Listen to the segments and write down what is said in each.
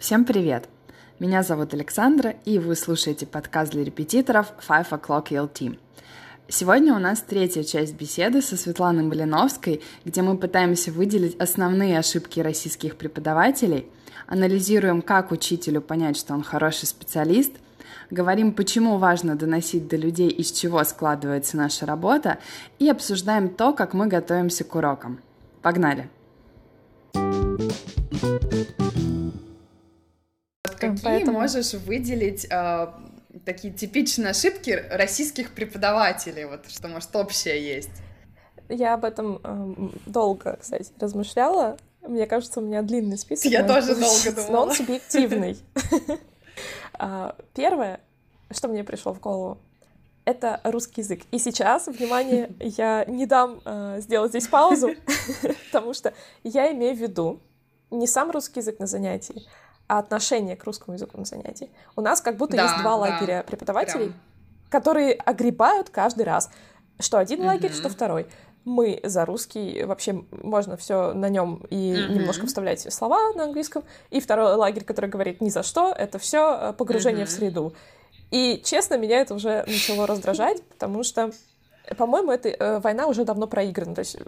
Всем привет! Меня зовут Александра, и вы слушаете подкаст для репетиторов Five O'Clock ELT. Сегодня у нас третья часть беседы со Светланой Малиновской, где мы пытаемся выделить основные ошибки российских преподавателей, анализируем, как учителю понять, что он хороший специалист, говорим, почему важно доносить до людей, из чего складывается наша работа, и обсуждаем то, как мы готовимся к урокам. Погнали! Какие Поэтому... можешь выделить э, такие типичные ошибки российских преподавателей, вот что, может, общее есть? Я об этом э, долго, кстати, размышляла. Мне кажется, у меня длинный список. Я тоже долго думала. Но он субъективный. А, первое, что мне пришло в голову, это русский язык. И сейчас, внимание, я не дам э, сделать здесь паузу, потому что я имею в виду не сам русский язык на занятии, а отношение к русскому языку на занятии. У нас как будто да, есть два да, лагеря преподавателей, прям. которые огребают каждый раз. Что один лагерь, что второй. Мы за русский, вообще можно все на нем и немножко вставлять слова на английском. И второй лагерь, который говорит ни за что, это все э, погружение в среду. И, честно, меня это уже начало раздражать, потому что, по-моему, эта э, война уже давно проиграна. То есть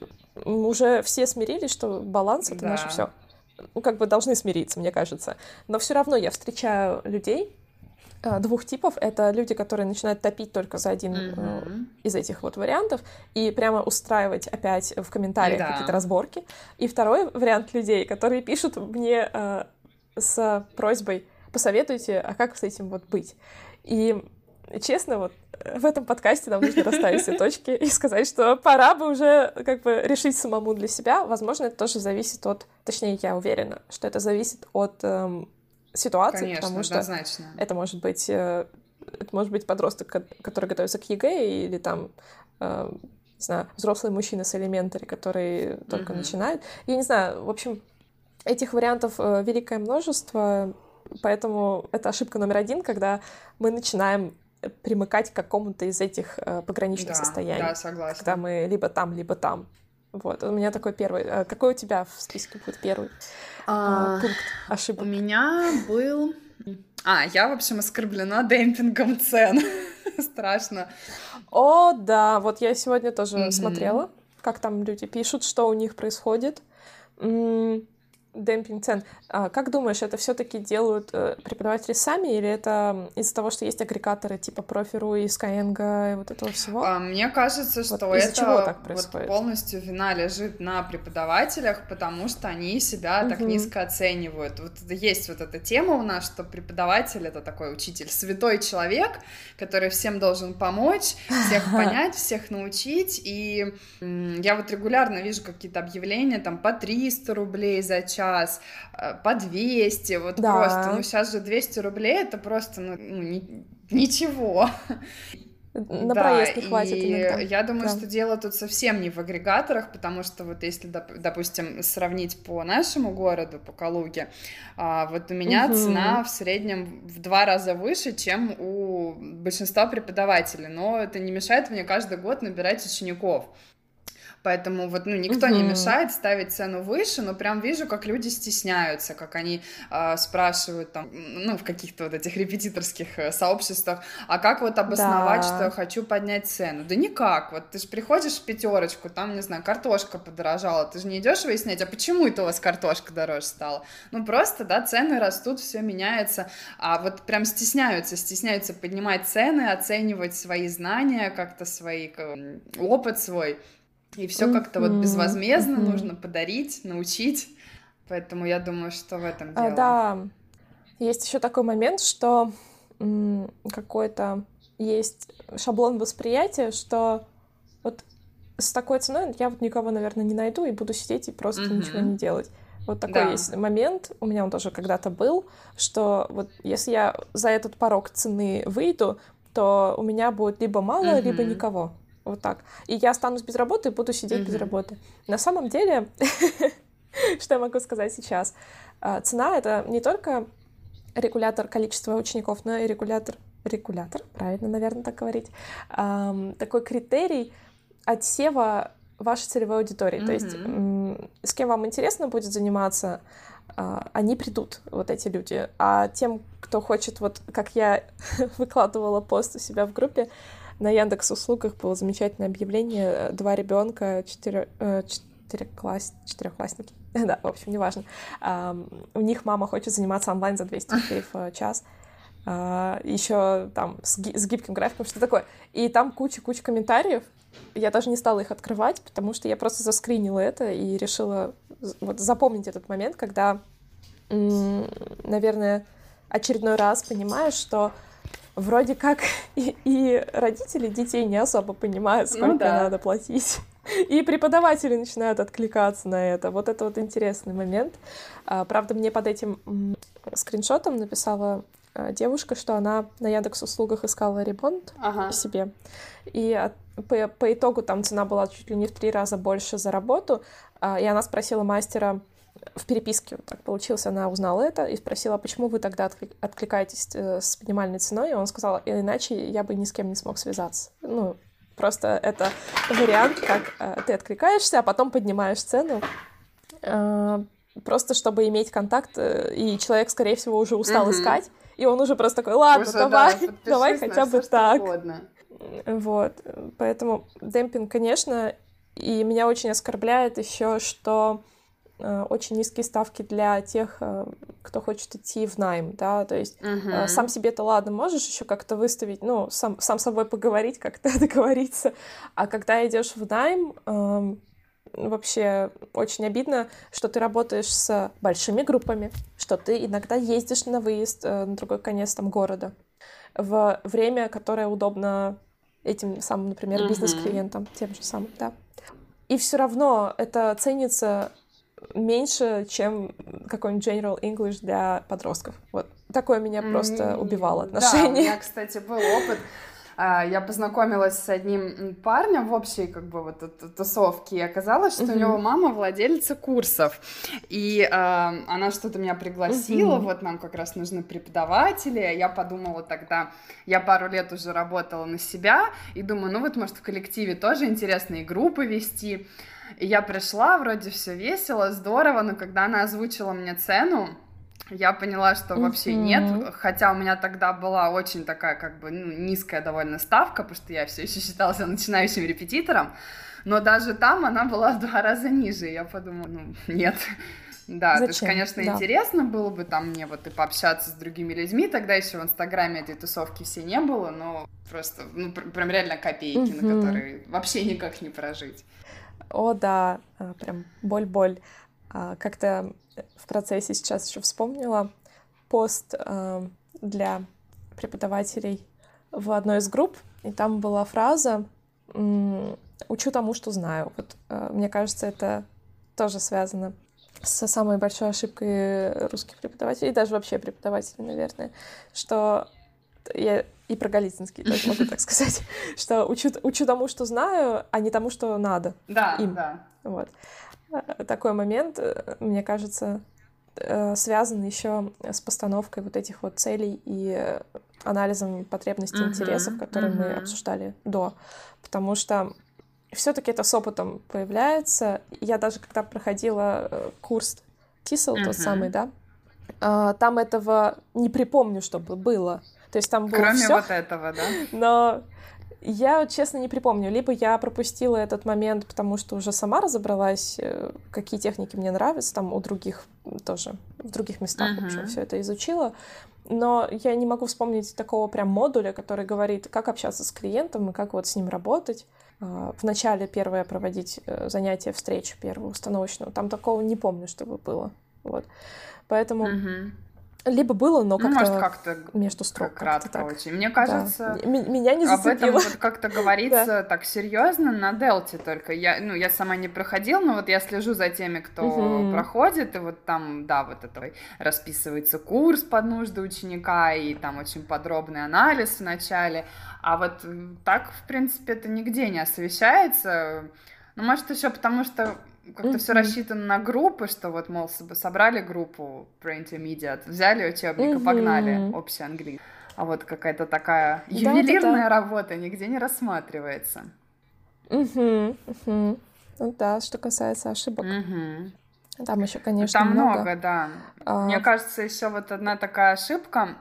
уже все смирились, что баланс — это да. наше все. Ну, как бы должны смириться, мне кажется. Но все равно я встречаю людей, э, двух типов. Это люди, которые начинают топить только за один mm-hmm. из этих вот вариантов и прямо устраивать опять в комментариях да. какие-то разборки. И второй вариант людей, которые пишут мне э, с просьбой посоветуйте, а как с этим вот быть. И честно, вот в этом подкасте нам нужно расставить все точки и сказать, что пора бы уже как бы решить самому для себя. Возможно, это тоже зависит от, точнее, я уверена, что это зависит от эм, ситуации, Конечно, потому что однозначно. это может быть э, это может быть подросток, который готовится к ЕГЭ, или там э, не знаю, взрослый мужчина с elementary, который только mm-hmm. начинает. Я не знаю, в общем, этих вариантов э, великое множество. Поэтому это ошибка номер один, когда мы начинаем примыкать к какому-то из этих э, пограничных да, состояний. Да, согласна. Когда мы либо там, либо там. Вот, у меня такой первый. А какой у тебя в списке будет первый а, а, пункт ошибок? У меня был... А, я, в общем, оскорблена демпингом цен. Страшно. О, да, вот я сегодня тоже mm-hmm. смотрела, как там люди пишут, что у них происходит демпинг цен. А как думаешь, это все-таки делают э, преподаватели сами, или это из-за того, что есть агрегаторы типа Профиру и Skyeng и вот этого всего? А, мне кажется, что вот это чего так происходит? Вот полностью вина лежит на преподавателях, потому что они себя угу. так низко оценивают. Вот есть вот эта тема у нас, что преподаватель это такой учитель, святой человек, который всем должен помочь, всех понять, всех научить. И я вот регулярно вижу какие-то объявления там по 300 рублей за час час, э, по 200, вот да. просто, ну сейчас же 200 рублей, это просто, ну, ну ни, ничего. На да, проезд не хватит и иногда. я думаю, да. что дело тут совсем не в агрегаторах, потому что вот если, допустим, сравнить по нашему городу, по Калуге, а, вот у меня угу. цена в среднем в два раза выше, чем у большинства преподавателей, но это не мешает мне каждый год набирать учеников. Поэтому вот, ну, никто угу. не мешает ставить цену выше, но прям вижу, как люди стесняются, как они э, спрашивают там, ну, в каких-то вот этих репетиторских э, сообществах, а как вот обосновать, да. что хочу поднять цену? Да никак, вот ты же приходишь в пятерочку, там, не знаю, картошка подорожала, ты же не идешь выяснять, а почему это у вас картошка дороже стала? Ну, просто, да, цены растут, все меняется, а вот прям стесняются, стесняются поднимать цены, оценивать свои знания, как-то свой опыт свой, и все как-то вот безвозмездно нужно подарить, научить. Поэтому я думаю, что в этом дело. А, да, есть еще такой момент, что какой-то есть шаблон восприятия, что вот с такой ценой я вот никого, наверное, не найду и буду сидеть и просто mm-hmm. ничего не делать. Вот такой да. есть момент, у меня он тоже когда-то был, что вот если я за этот порог цены выйду, то у меня будет либо мало, mm-hmm. либо никого. Вот так. И я останусь без работы и буду сидеть mm-hmm. без работы. На самом деле, что я могу сказать сейчас? А, цена — это не только регулятор количества учеников, но и регулятор, регулятор, правильно, наверное, так говорить, такой критерий отсева вашей целевой аудитории. Mm-hmm. То есть с кем вам интересно будет заниматься, а, они придут, вот эти люди. А тем, кто хочет, вот как я выкладывала пост у себя в группе, на Яндекс услугах было замечательное объявление два ребенка, четыре, э, четырехкласс, четырехклассники, да, в общем, неважно. У них мама хочет заниматься онлайн за 200 рублей в час. А, еще там с, ги- с гибким графиком, что такое. И там куча-куча комментариев. Я даже не стала их открывать, потому что я просто заскринила это и решила вот запомнить этот момент, когда, наверное, очередной раз понимаешь, что вроде как и, и родители детей не особо понимают, ну сколько ну, да. надо платить. И преподаватели начинают откликаться на это. Вот это вот интересный момент. А, правда, мне под этим скриншотом написала а, девушка, что она на Яндекс услугах искала ремонт ага. себе. И от, по, по итогу там цена была чуть ли не в три раза больше за работу. А, и она спросила мастера в переписке, вот так получилось, она узнала это и спросила, почему вы тогда откликаетесь э, с минимальной ценой, и он сказал, иначе я бы ни с кем не смог связаться. Ну, просто это вариант, как э, ты откликаешься, а потом поднимаешь цену, э, просто чтобы иметь контакт, и человек, скорее всего, уже устал mm-hmm. искать, и он уже просто такой, ладно, уже, давай, да, давай хотя бы так. Вот, поэтому демпинг, конечно, и меня очень оскорбляет еще, что э, очень низкие ставки для тех, э, кто хочет идти в найм, да, то есть uh-huh. сам себе-то ладно, можешь еще как-то выставить, ну, сам, сам собой поговорить, как-то договориться, а когда идешь в найм, эм, вообще очень обидно, что ты работаешь с большими группами, что ты иногда ездишь на выезд на другой конец там города в время, которое удобно этим самым, например, uh-huh. бизнес-клиентам, тем же самым, да. И все равно это ценится меньше, чем какой-нибудь General English для подростков. Вот такое меня просто убивало отношение. Да, у меня, кстати, был опыт. А, я познакомилась с одним парнем в общей как бы вот тусовке, и оказалось, что uh-huh. у него мама владелица курсов, и э, она что-то меня пригласила, uh-huh. вот нам как раз нужны преподаватели, я подумала тогда, я пару лет уже работала на себя, и думаю, ну вот может в коллективе тоже интересные группы вести, и я пришла, вроде все весело, здорово, но когда она озвучила мне цену, я поняла, что вообще uh-huh. нет, хотя у меня тогда была очень такая как бы ну, низкая довольно ставка, потому что я все еще считалась начинающим репетитором, но даже там она была в два раза ниже, я подумала, ну нет, да, Зачем? то есть, конечно, да. интересно было бы там мне вот и пообщаться с другими людьми, тогда еще в Инстаграме этой тусовки все не было, но просто, ну, прям реально копейки, uh-huh. на которые вообще никак не прожить. О, да, а, прям боль-боль. А, как-то в процессе сейчас еще вспомнила пост э, для преподавателей в одной из групп, и там была фраза «учу тому, что знаю». Вот, мне кажется, это тоже связано со самой большой ошибкой русских преподавателей, и даже вообще преподавателей, наверное, что я и про Голицынский тоже могу так сказать, что учу, учу тому, что знаю, а не тому, что надо. Да, им. да. Вот. Э, такой момент, э, мне кажется, э, связан еще с постановкой вот этих вот целей и анализом потребностей uh-huh, интересов, которые uh-huh. мы обсуждали до. Потому что все-таки это с опытом появляется. Я даже когда проходила курс Тисел, uh-huh. тот самый, да, там этого не припомню, чтобы было. То есть там было Кроме всё, вот этого, да? Но я, честно, не припомню. Либо я пропустила этот момент, потому что уже сама разобралась, э, какие техники мне нравятся, там у других тоже, в других местах uh-huh. вообще все это изучила. Но я не могу вспомнить такого прям модуля, который говорит, как общаться с клиентом и как вот с ним работать. А, в начале первое проводить э, занятие, встречу первую установочную. Там такого не помню, чтобы было. Вот. Поэтому uh-huh. Либо было, но как-то, ну, может, как-то между строк. Кратко как очень. Мне кажется, да. меня не зацепило. об этом вот как-то говорится да. так серьезно на Делте только. Я, ну, я сама не проходила, но вот я слежу за теми, кто угу. проходит, и вот там, да, вот это расписывается курс под нужды ученика, и там очень подробный анализ в начале. А вот так, в принципе, это нигде не освещается. Ну, может, еще потому что как-то mm-hmm. все рассчитано на группы, что вот, мол, собрали группу про intermediate, взяли учебник mm-hmm. и погнали общий английский. А вот какая-то такая ювелирная да, да, да. работа нигде не рассматривается. Угу, угу. Ну да, что касается ошибок. Угу. Там еще, конечно, Там много, много да. А... Мне кажется, еще вот одна такая ошибка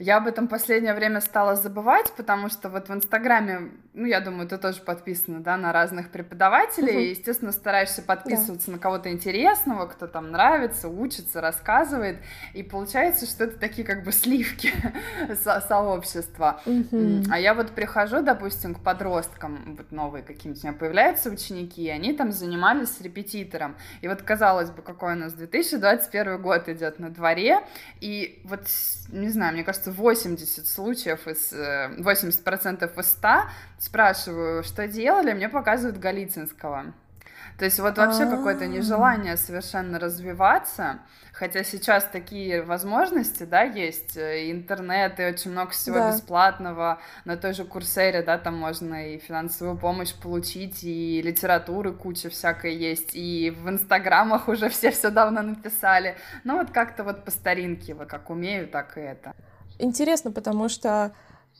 я об этом последнее время стала забывать, потому что вот в Инстаграме, ну, я думаю, ты тоже подписана, да, на разных преподавателей, угу. и, естественно, стараешься подписываться да. на кого-то интересного, кто там нравится, учится, рассказывает, и получается, что это такие как бы сливки со сообщества. Угу. А я вот прихожу, допустим, к подросткам, вот новые какие-нибудь у меня появляются ученики, и они там занимались с репетитором. И вот, казалось бы, какой у нас 2021 год идет на дворе, и вот, не знаю, мне кажется, 80 случаев из 80% э, из 100 спрашиваю, что делали, мне показывают Голицынского. То есть вот вообще какое-то нежелание совершенно развиваться, хотя сейчас такие возможности, да, есть, э, и интернет, и очень много всего да. бесплатного, на той же Курсере, да, там можно и финансовую помощь получить, и литературы куча всякой есть, и в инстаграмах уже все все давно написали, ну вот как-то вот по старинке, вот как умею, так и это. Интересно, потому что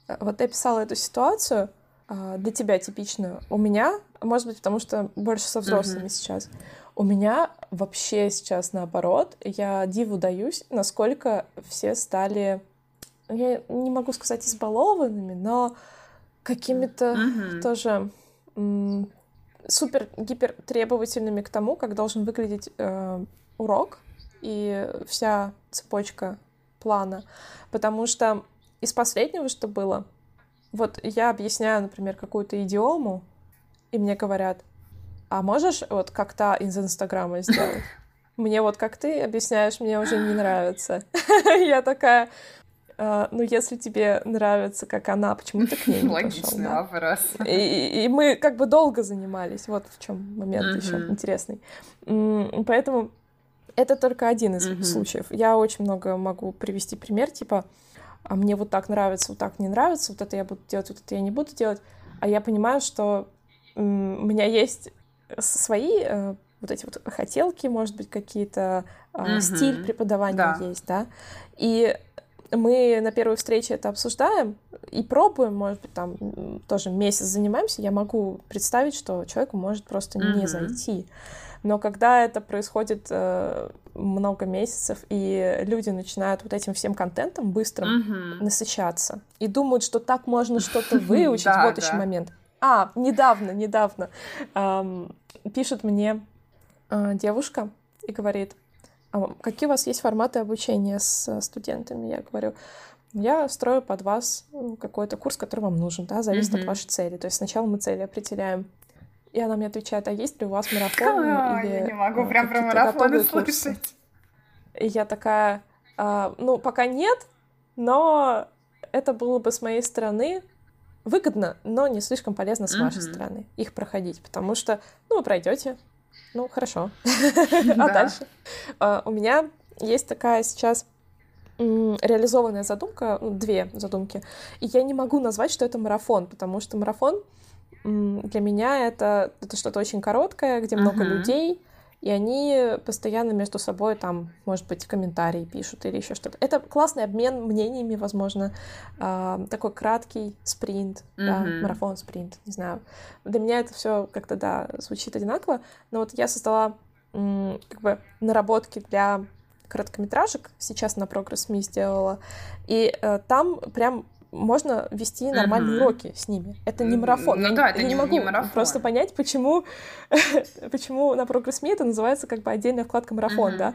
э, вот ты описала эту ситуацию, а, для тебя типичную. У меня, может быть, потому что больше со взрослыми mm-hmm. сейчас. У меня вообще сейчас наоборот. Я диву даюсь, насколько все стали, я не могу сказать избалованными, но какими-то mm-hmm. тоже м- супер гипер требовательными к тому, как должен выглядеть э, урок и вся цепочка плана. Потому что из последнего, что было, вот я объясняю, например, какую-то идиому, и мне говорят, а можешь вот как то из Инстаграма сделать? Мне вот как ты объясняешь, мне уже не нравится. Я такая, Uh, ну, если тебе нравится, как она, почему ты к ней не Логичный пошел, вопрос. И, и, и мы как бы долго занимались. Вот в чем момент mm-hmm. еще интересный. Поэтому это только один из mm-hmm. случаев. Я очень много могу привести пример, типа, а мне вот так нравится, вот так не нравится, вот это я буду делать, вот это я не буду делать. А я понимаю, что у меня есть свои э, вот эти вот хотелки, может быть, какие-то mm-hmm. стиль преподавания да. есть, да. И мы на первой встрече это обсуждаем и пробуем, может быть, там тоже месяц занимаемся, я могу представить, что человеку может просто mm-hmm. не зайти. Но когда это происходит э, много месяцев, и люди начинают вот этим всем контентом быстрым mm-hmm. насыщаться и думают, что так можно что-то выучить, вот еще момент. А, недавно, недавно пишет мне э, девушка и говорит, а какие у вас есть форматы обучения с студентами? Я говорю, я строю под вас какой-то курс, который вам нужен, да, зависит mm-hmm. от вашей цели. То есть сначала мы цели определяем. И она мне отвечает, а есть ли у вас марафон или Я не могу прям про марафоны слушать. И я такая, а, ну, пока нет, но это было бы с моей стороны выгодно, но не слишком полезно с вашей mm-hmm. стороны их проходить, потому что, ну, вы пройдете, ну, хорошо. А дальше? А, у меня есть такая сейчас реализованная задумка, ну, две задумки, и я не могу назвать, что это марафон, потому что марафон для меня это, это что-то очень короткое, где много людей, и они постоянно между собой там, может быть, комментарии пишут или еще что-то. Это классный обмен мнениями, возможно, э, такой краткий спринт, mm-hmm. да, марафон спринт, не знаю. Для меня это все как-то да звучит одинаково, но вот я создала м, как бы наработки для короткометражек сейчас на прогресс ми сделала, и э, там прям можно вести нормальные mm-hmm. уроки с ними. Это не марафон. Ну я, да, это я не, не могу не марафон. просто понять, почему, почему на прогресс.ми это называется как бы отдельная вкладка марафон, mm-hmm. да?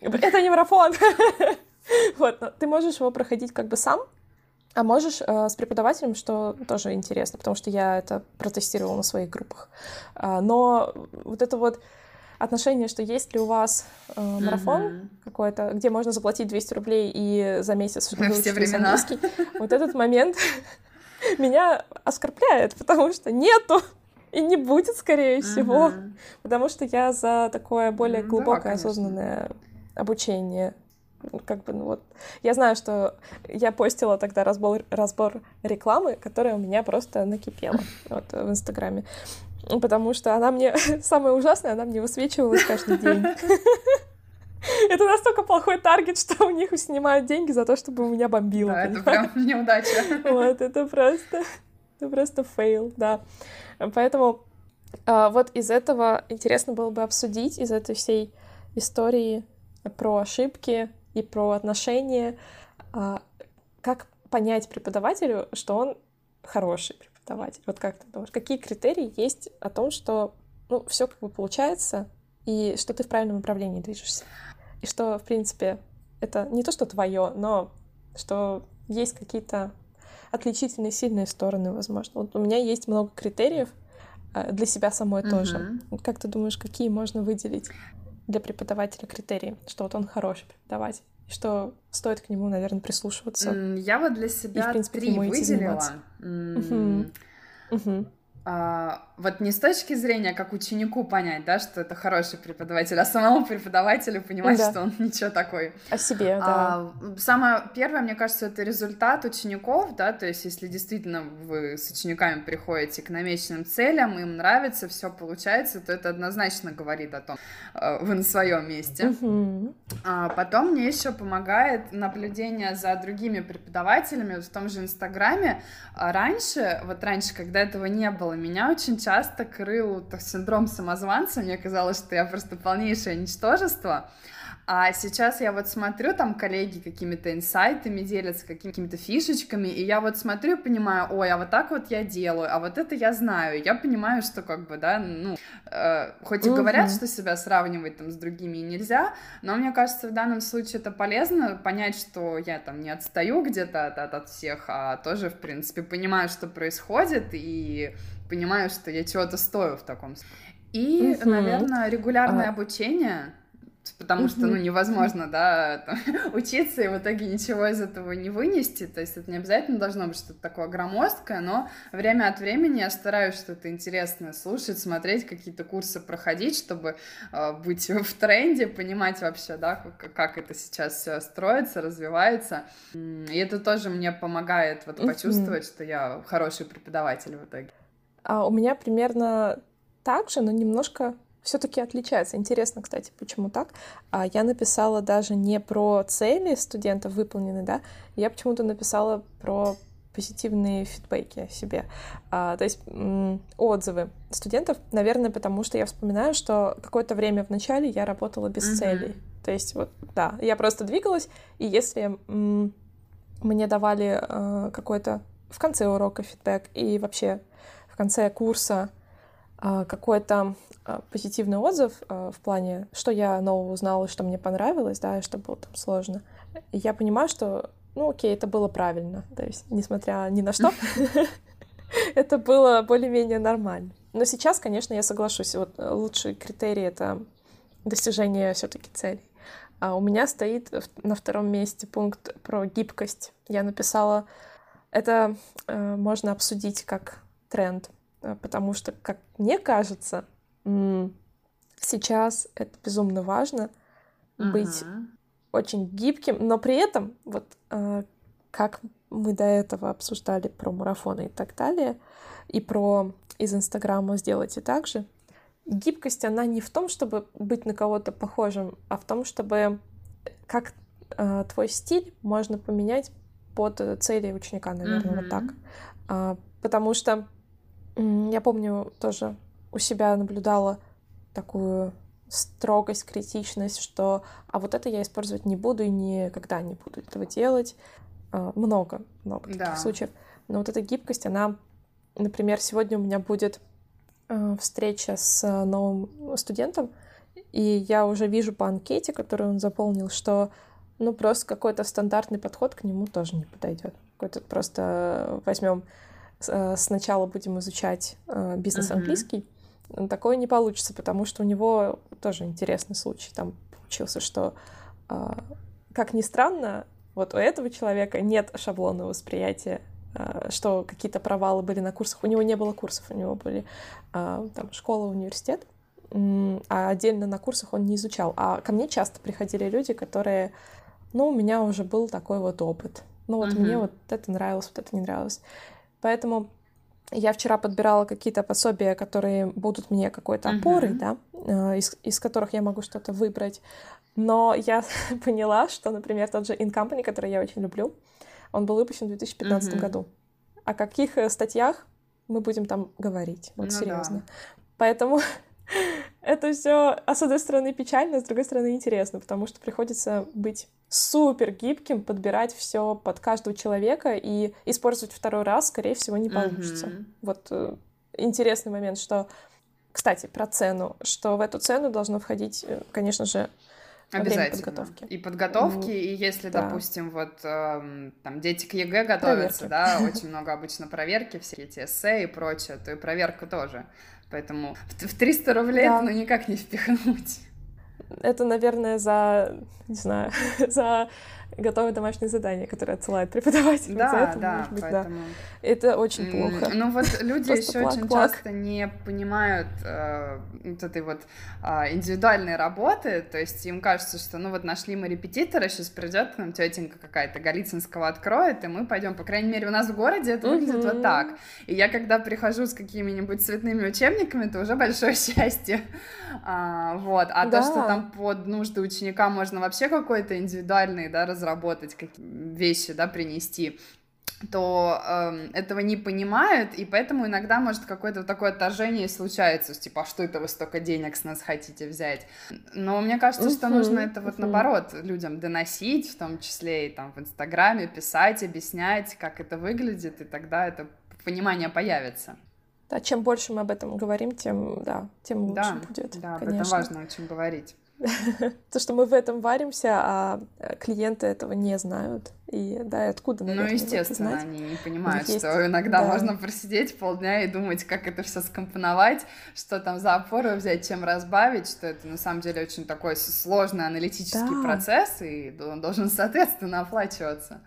Это не марафон. вот, ты можешь его проходить как бы сам, а можешь э, с преподавателем, что тоже интересно, потому что я это протестировала на своих группах. Э, но вот это вот отношение, что есть ли у вас э, марафон mm-hmm. какой-то, где можно заплатить 200 рублей и за месяц выучить времена. английский, вот этот момент меня оскорбляет, потому что нету и не будет, скорее всего, потому что я за такое более глубокое, да, осознанное обучение как бы, ну вот, я знаю, что я постила тогда разбор, разбор рекламы, которая у меня просто накипела вот, в Инстаграме. Потому что она мне, самое ужасное, она мне высвечивалась каждый день. Это настолько плохой таргет, что у них снимают деньги за то, чтобы у меня бомбило. Да, это прям неудача. Вот, это просто, это просто fail, да. Поэтому а, вот из этого интересно было бы обсудить, из этой всей истории про ошибки и про отношения. А, как понять преподавателю, что он хороший преподаватель? Вот как ты думаешь, какие критерии есть о том, что ну, все как бы получается, и что ты в правильном направлении движешься? И что, в принципе, это не то, что твое, но что есть какие-то отличительные сильные стороны, возможно. Вот у меня есть много критериев э, для себя самой uh-huh. тоже. Как ты думаешь, какие можно выделить для преподавателя критерии, что вот он хороший преподаватель? Что стоит к нему, наверное, прислушиваться. Я вот для себя и, в принципе, три выделила. Угу. Угу. А, вот не с точки зрения, как ученику понять, да, что это хороший преподаватель, а самому преподавателю понимать, да. что он ничего такой. О себе, а, да. Самое первое, мне кажется, это результат учеников, да, то есть если действительно вы с учениками приходите к намеченным целям, им нравится, все получается, то это однозначно говорит о том, э, вы на своем месте. Угу. А потом мне еще помогает наблюдение за другими преподавателями в том же Инстаграме. А раньше, вот раньше, когда этого не было, меня очень часто крыл синдром самозванца, мне казалось, что я просто полнейшее ничтожество, а сейчас я вот смотрю, там коллеги какими-то инсайтами делятся, какими-то фишечками, и я вот смотрю и понимаю, ой, а вот так вот я делаю, а вот это я знаю. Я понимаю, что как бы, да, ну, э, хоть и угу. говорят, что себя сравнивать там с другими нельзя, но мне кажется, в данном случае это полезно понять, что я там не отстаю где-то от, от, от всех, а тоже, в принципе, понимаю, что происходит, и понимаю, что я чего-то стою в таком. И, угу. наверное, регулярное а... обучение потому что, ну, невозможно, да, там, учиться и в итоге ничего из этого не вынести, то есть это не обязательно должно быть что-то такое громоздкое, но время от времени я стараюсь что-то интересное слушать, смотреть, какие-то курсы проходить, чтобы э, быть в тренде, понимать вообще, да, как, как это сейчас все строится, развивается, и это тоже мне помогает вот почувствовать, что я хороший преподаватель в итоге. А у меня примерно так же, но немножко все-таки отличается. Интересно, кстати, почему так. А я написала даже не про цели студентов выполнены, да, я почему-то написала про позитивные фидбэки себе. А, то есть м- отзывы студентов, наверное, потому что я вспоминаю, что какое-то время в начале я работала без mm-hmm. целей. То есть вот, да, я просто двигалась, и если м- мне давали э, какой-то в конце урока фидбэк и вообще конце курса э, какой-то а, позитивный отзыв а, в плане, что я нового узнала, что мне понравилось, да, и что было там сложно. И я понимаю, что, ну, окей, это было правильно, то есть, несмотря ни на что, это было более-менее нормально. Но сейчас, конечно, я соглашусь, вот э, лучший критерий — это достижение все таки целей. А у меня стоит на втором месте пункт про гибкость. Я написала, это э, можно обсудить как тренд, э, потому что, как мне кажется, сейчас это безумно важно быть очень гибким, но при этом вот э, как мы до этого обсуждали про марафоны и так далее, и про из Инстаграма сделать и так же, гибкость, она не в том, чтобы быть на кого-то похожим, а в том, чтобы как э, твой стиль можно поменять под цели ученика, наверное, uh-huh. вот так. А, потому что я помню тоже у себя наблюдала такую строгость, критичность, что а вот это я использовать не буду и никогда не буду этого делать. А, много, много таких да. случаев. Но вот эта гибкость, она, например, сегодня у меня будет а, встреча с новым студентом, и я уже вижу по анкете, которую он заполнил, что ну просто какой-то стандартный подход к нему тоже не подойдет. Какой-то просто возьмем а, сначала будем изучать бизнес английский, uh-huh такое не получится, потому что у него тоже интересный случай там получился, что, а, как ни странно, вот у этого человека нет шаблонного восприятия, что какие-то провалы были на курсах. У него не было курсов, у него были там школа, университет, а отдельно на курсах он не изучал. А ко мне часто приходили люди, которые, ну, у меня уже был такой вот опыт. Ну, вот uh-huh. мне вот это нравилось, вот это не нравилось. Поэтому я вчера подбирала какие-то пособия, которые будут мне какой-то опорой, uh-huh. да, э, из, из которых я могу что-то выбрать. Но я поняла, что, например, тот же In Company, который я очень люблю, он был выпущен в 2015 uh-huh. году. О каких э, статьях мы будем там говорить? Вот ну, серьезно. Да. Поэтому это все, а с одной стороны печально, а с другой стороны интересно, потому что приходится быть супер гибким, подбирать все под каждого человека и использовать второй раз, скорее всего, не получится. Mm-hmm. Вот э, интересный момент, что, кстати, про цену, что в эту цену должно входить, э, конечно же, Обязательно. Подготовки. И подготовки, мм, и если, да. допустим, вот э, там дети к ЕГЭ готовятся, проверки. да, очень много обычно проверки, все эти эссе и прочее, то и проверка тоже. Поэтому в 300 рублей да. ну никак не впихнуть. Это, наверное, за, не знаю, за готовые домашние задания, которые отсылает преподаватель. Да, это, да, может быть, поэтому... да. Это очень плохо. Ну вот люди еще очень часто не понимают э, вот этой вот э, индивидуальной работы, то есть им кажется, что ну вот нашли мы репетитора, сейчас придет нам тетенька какая-то Голицынского откроет, и мы пойдем, по крайней мере, у нас в городе это выглядит вот так. И я когда прихожу с какими-нибудь цветными учебниками, это уже большое счастье. А, вот, а то, что там под нужды ученика можно вообще какой-то индивидуальный, да, разработать, какие вещи, да, принести, то э, этого не понимают, и поэтому иногда может какое-то такое отторжение случается, типа, а что это вы столько денег с нас хотите взять? Но мне кажется, uh-huh, что нужно это вот uh-huh. наоборот людям доносить, в том числе и там в Инстаграме, писать, объяснять, как это выглядит, и тогда это понимание появится. Да, чем больше мы об этом говорим, тем, да, тем лучше да, будет. Да, конечно. об этом важно очень говорить. То, что мы в этом варимся, а э, клиенты этого не знают. И да, и откуда, наверное, Ну, естественно, они не понимают, есть... что иногда да. можно просидеть полдня и думать, как это все скомпоновать, что там за опору взять, чем разбавить, что это на самом деле очень такой сложный аналитический да. процесс, и он должен, соответственно, оплачиваться.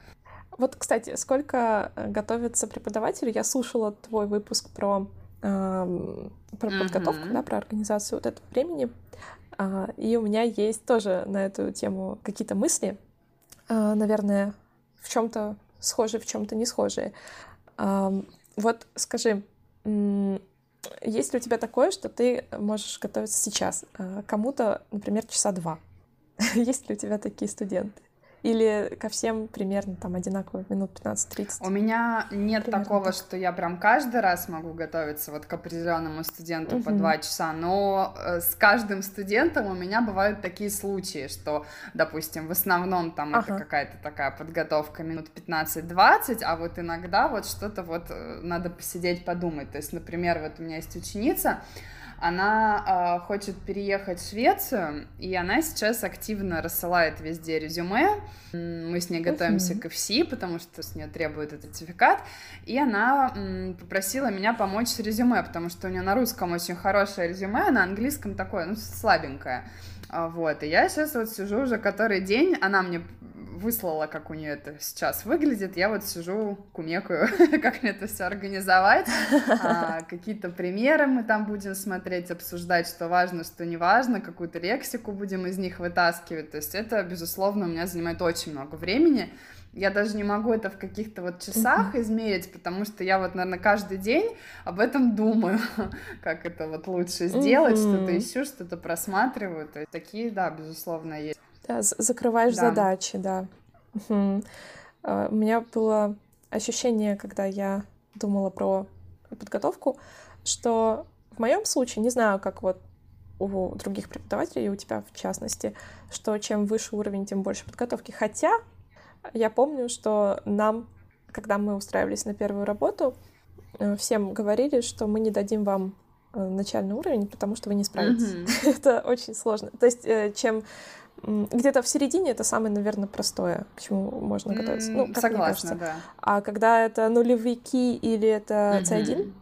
Вот, кстати, сколько э, готовятся преподаватели? Я слушала твой выпуск про, э, про подготовку, mm-hmm. да, про организацию вот этого времени. А, и у меня есть тоже на эту тему какие-то мысли, а, наверное, в чем-то схожие, в чем-то не схожие. А, вот скажи, есть ли у тебя такое, что ты можешь готовиться сейчас? Кому-то, например, часа два. есть ли у тебя такие студенты? Или ко всем примерно там одинаково, минут 15-30? У меня нет примерно такого, так. что я прям каждый раз могу готовиться вот к определенному студенту угу. по два часа, но э, с каждым студентом у меня бывают такие случаи, что, допустим, в основном там ага. это какая-то такая подготовка минут 15-20, а вот иногда вот что-то вот э, надо посидеть, подумать. То есть, например, вот у меня есть ученица, она э, хочет переехать в Швецию, и она сейчас активно рассылает везде резюме. Мы с ней готовимся uh-huh. к FC, потому что с нее требует этот сертификат. И она м, попросила меня помочь с резюме, потому что у нее на русском очень хорошее резюме, а на английском такое, ну, слабенькое. А, вот, и я сейчас вот сижу уже который день, она мне выслала, как у нее это сейчас выглядит. Я вот сижу, кумекаю, как мне это все организовать. А, какие-то примеры мы там будем смотреть, обсуждать, что важно, что не важно, какую-то лексику будем из них вытаскивать. То есть это, безусловно, у меня занимает очень много времени. Я даже не могу это в каких-то вот часах измерить, потому что я вот, наверное, каждый день об этом думаю, как это вот лучше сделать, что-то ищу, что-то просматриваю. То есть такие, да, безусловно, есть. Да, закрываешь да. задачи, да. Угу. У меня было ощущение, когда я думала про подготовку, что в моем случае, не знаю, как вот у других преподавателей, и у тебя в частности, что чем выше уровень, тем больше подготовки. Хотя я помню, что нам, когда мы устраивались на первую работу, э, всем говорили, что мы не дадим вам э, начальный уровень, потому что вы не справитесь. Mm-hmm. Это очень сложно. То есть, чем где-то в середине это самое, наверное, простое, к чему можно готовиться. Ну, как Согласна, мне кажется. да. А когда это нулевики или это C1,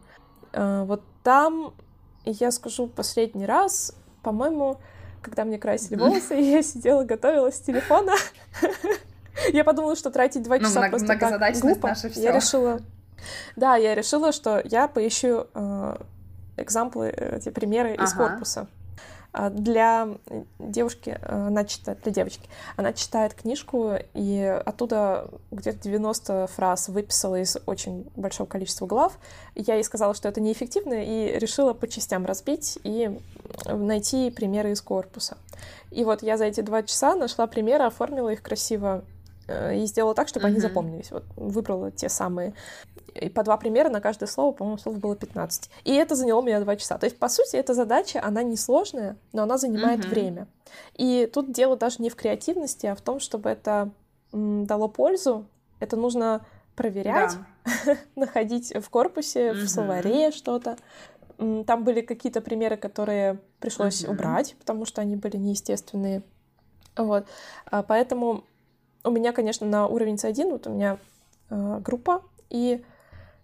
э, вот там, я скажу последний раз, по-моему, когда мне красили волосы, я сидела, готовилась с телефона. Я подумала, что тратить два ну, часа просто так глупо. Я решила... Да, я решила, что я поищу э, экзамплы, эти примеры из корпуса. А, для девушки, э, она читает, для девочки, она читает книжку, и оттуда где-то 90 фраз выписала из очень большого количества глав. Я ей сказала, что это неэффективно, и решила по частям разбить и найти примеры из корпуса. И вот я за эти два часа нашла примеры, оформила их красиво э, и сделала так, чтобы mm-hmm. они запомнились. Вот выбрала те самые. И по два примера на каждое слово, по-моему, слов было 15. И это заняло меня два часа. То есть, по сути, эта задача, она несложная, но она занимает mm-hmm. время. И тут дело даже не в креативности, а в том, чтобы это дало пользу. Это нужно проверять, да. находить в корпусе, mm-hmm. в словаре что-то. Там были какие-то примеры, которые пришлось mm-hmm. убрать, потому что они были неестественные. Вот. А поэтому у меня, конечно, на уровень C1, вот у меня э, группа и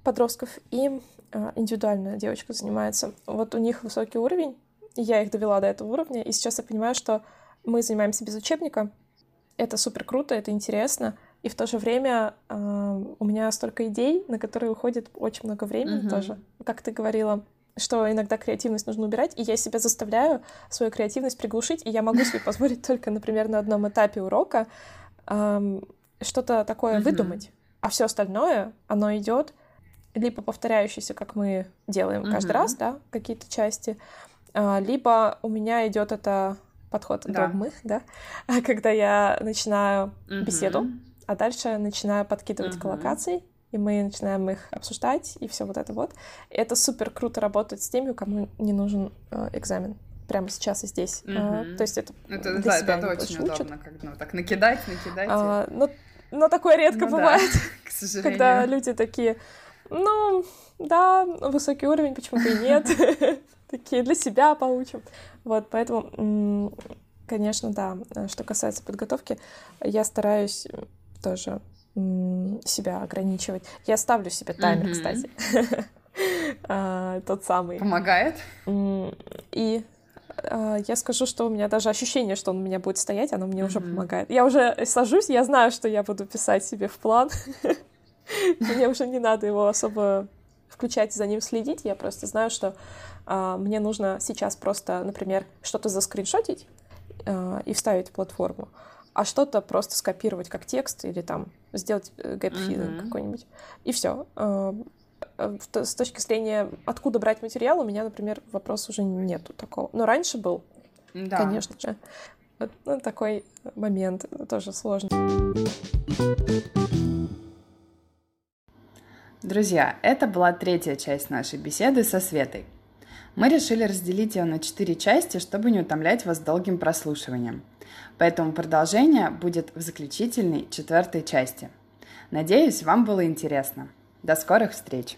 подростков, и э, индивидуальная девочка занимается. Вот у них высокий уровень, я их довела до этого уровня, и сейчас я понимаю, что мы занимаемся без учебника. Это супер круто, это интересно, и в то же время э, у меня столько идей, на которые уходит очень много времени mm-hmm. тоже. Как ты говорила, что иногда креативность нужно убирать, и я себя заставляю свою креативность приглушить, и я могу себе позволить только, например, на одном этапе урока эм, что-то такое mm-hmm. выдумать, а все остальное, оно идет либо повторяющееся, как мы делаем mm-hmm. каждый раз, да, какие-то части, э, либо у меня идет это подход да. догмы, да, когда я начинаю mm-hmm. беседу, а дальше начинаю подкидывать mm-hmm. коллокации, и мы начинаем их обсуждать, и все вот это вот. И это супер круто работать с теми, кому не нужен э, экзамен прямо сейчас и здесь. Mm-hmm. А, то есть это, это для да, себя это очень учат. удобно, как ну, так накидать, накидать. А, но, но такое редко ну, бывает, да, к сожалению. когда люди такие, ну, да, высокий уровень, почему-то и нет. Такие для себя получим. Вот, поэтому, конечно, да, что касается подготовки, я стараюсь тоже себя ограничивать. Я ставлю себе таймер, кстати. А, тот самый. Помогает? И я скажу, что у меня даже ощущение, что он у меня будет стоять, оно мне уже помогает. Я уже сажусь, я знаю, что я буду писать себе в план. Мне уже не надо его особо включать и за ним следить. Я просто знаю, что а, мне нужно сейчас просто, например, что-то заскриншотить и вставить в платформу а что-то просто скопировать как текст или там сделать гэп mm-hmm. какой-нибудь. И все. Э, с точки зрения, откуда брать материал, у меня, например, вопрос уже нету такого. Но раньше был, да. конечно же. Вот ну, такой момент тоже сложный. Друзья, это была третья часть нашей беседы со Светой. Мы решили разделить ее на четыре части, чтобы не утомлять вас долгим прослушиванием – Поэтому продолжение будет в заключительной четвертой части. Надеюсь, вам было интересно. До скорых встреч!